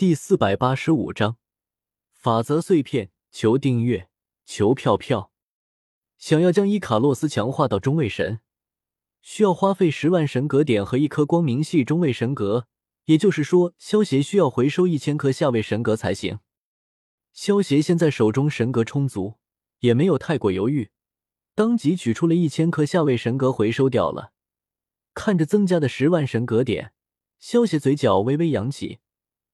第四百八十五章法则碎片。求订阅，求票票。想要将伊卡洛斯强化到中位神，需要花费十万神格点和一颗光明系中位神格。也就是说，萧协需要回收一千颗下位神格才行。萧协现在手中神格充足，也没有太过犹豫，当即取出了一千颗下位神格回收掉了。看着增加的十万神格点，萧协嘴角微微扬起。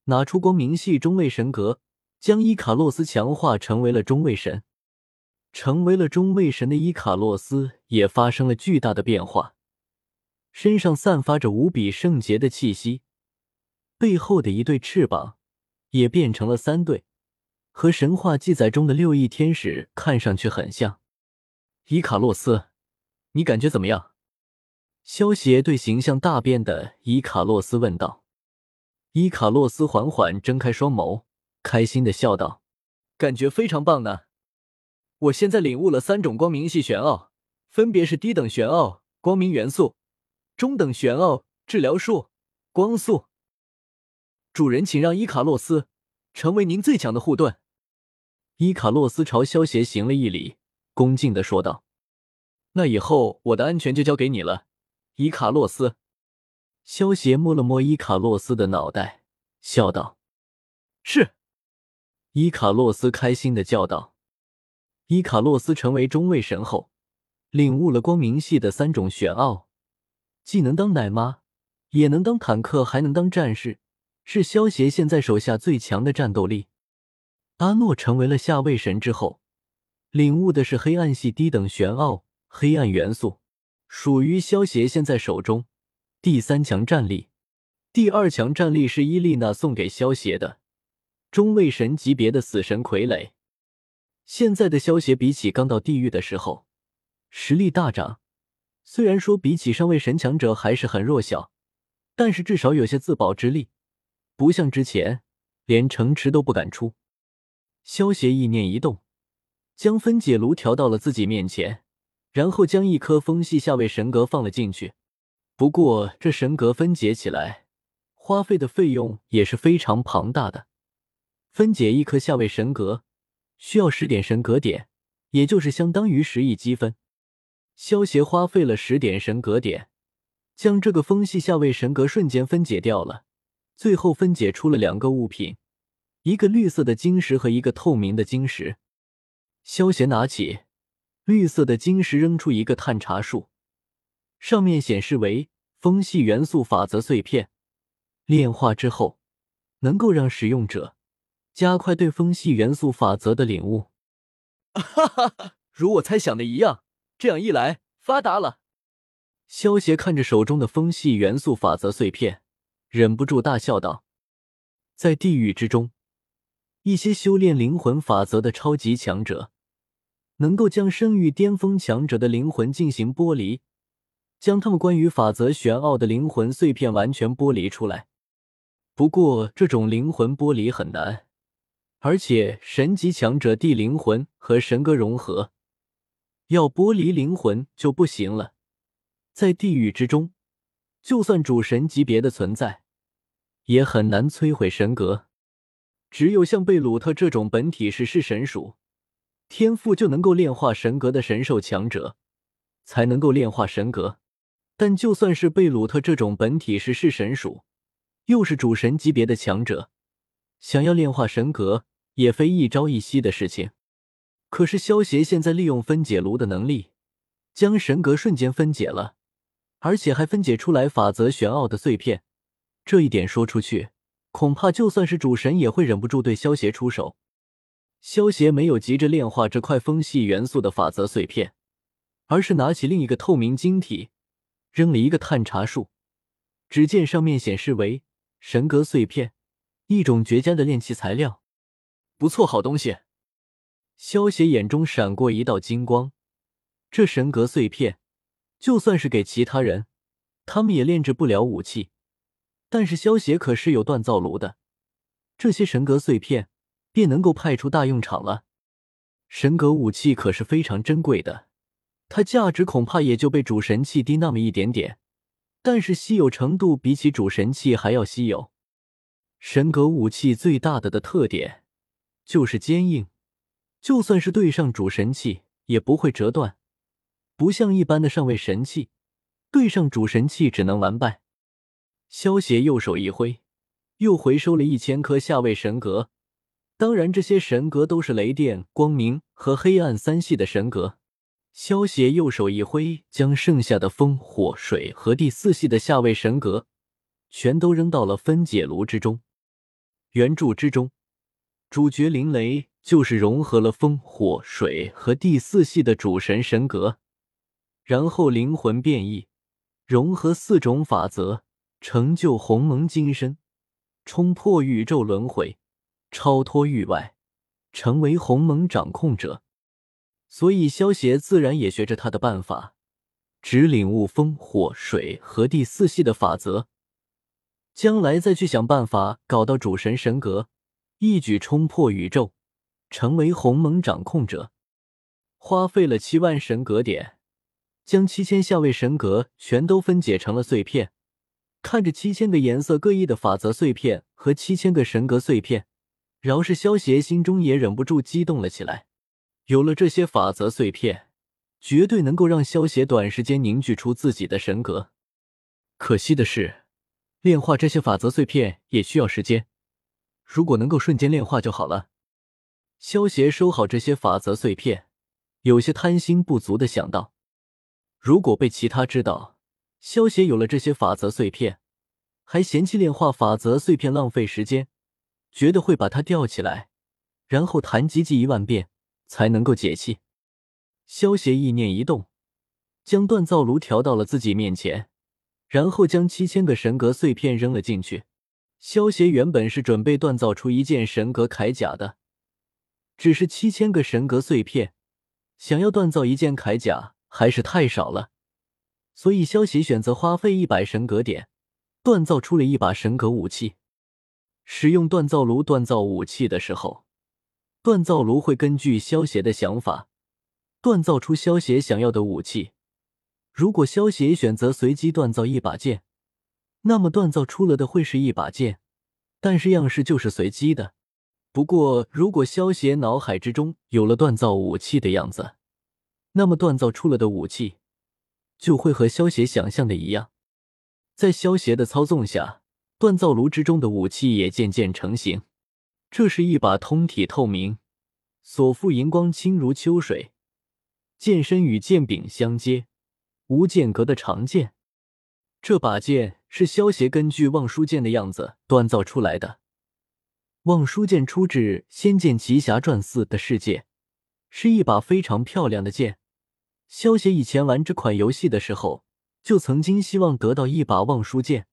拿出光明系中位神格，将伊卡洛斯强化成为了中位神。成为了中位神的伊卡洛斯也发生了巨大的变化，身上散发着无比圣洁的气息，背后的一对翅膀也变成了三对，和神话记载中的六翼天使看上去很像。伊卡洛斯，你感觉怎么样？萧协对形象大变的伊卡洛斯问道。伊卡洛斯缓缓睁开双眸，开心的笑道：“感觉非常棒呢！我现在领悟了三种光明系玄奥，分别是低等玄奥光明元素、中等玄奥治疗术、光速。主人，请让伊卡洛斯成为您最强的护盾。”伊卡洛斯朝萧协行了一礼，恭敬的说道：“那以后我的安全就交给你了，伊卡洛斯。”萧协摸了摸伊卡洛斯的脑袋，笑道：“是。”伊卡洛斯开心的叫道：“伊卡洛斯成为中位神后，领悟了光明系的三种玄奥，既能当奶妈，也能当坦克，还能当战士，是萧协现在手下最强的战斗力。”阿诺成为了下位神之后，领悟的是黑暗系低等玄奥黑暗元素，属于萧协现在手中。第三强战力，第二强战力是伊丽娜送给萧协的中位神级别的死神傀儡。现在的萧协比起刚到地狱的时候，实力大涨。虽然说比起上位神强者还是很弱小，但是至少有些自保之力，不像之前连城池都不敢出。萧协意念一动，将分解炉调到了自己面前，然后将一颗风系下位神格放了进去。不过，这神格分解起来花费的费用也是非常庞大的。分解一颗下位神格需要十点神格点，也就是相当于十亿积分。萧协花费了十点神格点，将这个风系下位神格瞬间分解掉了。最后分解出了两个物品，一个绿色的晶石和一个透明的晶石。萧协拿起绿色的晶石，扔出一个探查术。上面显示为风系元素法则碎片，炼化之后能够让使用者加快对风系元素法则的领悟。哈哈哈，如我猜想的一样，这样一来发达了。萧协看着手中的风系元素法则碎片，忍不住大笑道：“在地狱之中，一些修炼灵魂法则的超级强者，能够将生育巅峰强者的灵魂进行剥离。”将他们关于法则玄奥的灵魂碎片完全剥离出来。不过，这种灵魂剥离很难，而且神级强者地灵魂和神格融合，要剥离灵魂就不行了。在地狱之中，就算主神级别的存在，也很难摧毁神格。只有像贝鲁特这种本体是是神属，天赋就能够炼化神格的神兽强者，才能够炼化神格。但就算是贝鲁特这种本体是是神属，又是主神级别的强者，想要炼化神格也非一朝一夕的事情。可是萧协现在利用分解炉的能力，将神格瞬间分解了，而且还分解出来法则玄奥的碎片。这一点说出去，恐怕就算是主神也会忍不住对萧协出手。萧协没有急着炼化这块风系元素的法则碎片，而是拿起另一个透明晶体。扔了一个探查术，只见上面显示为神格碎片，一种绝佳的炼器材料。不错，好东西。萧协眼中闪过一道金光，这神格碎片，就算是给其他人，他们也炼制不了武器。但是萧协可是有锻造炉的，这些神格碎片便能够派出大用场了。神格武器可是非常珍贵的。它价值恐怕也就被主神器低那么一点点，但是稀有程度比起主神器还要稀有。神格武器最大的的特点就是坚硬，就算是对上主神器也不会折断，不像一般的上位神器，对上主神器只能完败。萧协右手一挥，又回收了一千颗下位神格。当然，这些神格都是雷电、光明和黑暗三系的神格。萧协右手一挥，将剩下的风、火、水和第四系的下位神格全都扔到了分解炉之中。原著之中，主角灵雷就是融合了风、火、水和第四系的主神神格，然后灵魂变异，融合四种法则，成就鸿蒙金身，冲破宇宙轮回。超脱域外，成为鸿蒙掌控者，所以萧协自然也学着他的办法，只领悟风、火、水和地四系的法则，将来再去想办法搞到主神神格，一举冲破宇宙，成为鸿蒙掌控者。花费了七万神格点，将七千下位神格全都分解成了碎片，看着七千个颜色各异的法则碎片和七千个神格碎片。饶是萧协心中也忍不住激动了起来。有了这些法则碎片，绝对能够让萧协短时间凝聚出自己的神格。可惜的是，炼化这些法则碎片也需要时间。如果能够瞬间炼化就好了。萧协收好这些法则碎片，有些贪心不足的想到：如果被其他知道萧协有了这些法则碎片，还嫌弃炼化法则碎片浪费时间。觉得会把他吊起来，然后弹唧唧一万遍才能够解气。萧协意念一动，将锻造炉调到了自己面前，然后将七千个神格碎片扔了进去。萧协原本是准备锻造出一件神格铠甲的，只是七千个神格碎片，想要锻造一件铠甲还是太少了，所以萧协选择花费一百神格点，锻造出了一把神格武器。使用锻造炉锻造武器的时候，锻造炉会根据萧协的想法锻造出萧协想要的武器。如果萧协选择随机锻造一把剑，那么锻造出了的会是一把剑，但是样式就是随机的。不过，如果萧协脑海之中有了锻造武器的样子，那么锻造出了的武器就会和萧协想象的一样。在萧协的操纵下。锻造炉之中的武器也渐渐成型。这是一把通体透明、所附银光清如秋水、剑身与剑柄相接、无间隔的长剑。这把剑是萧协根据望舒剑的样子锻造出来的。望舒剑出自《仙剑奇侠传四》的世界，是一把非常漂亮的剑。萧协以前玩这款游戏的时候，就曾经希望得到一把望舒剑。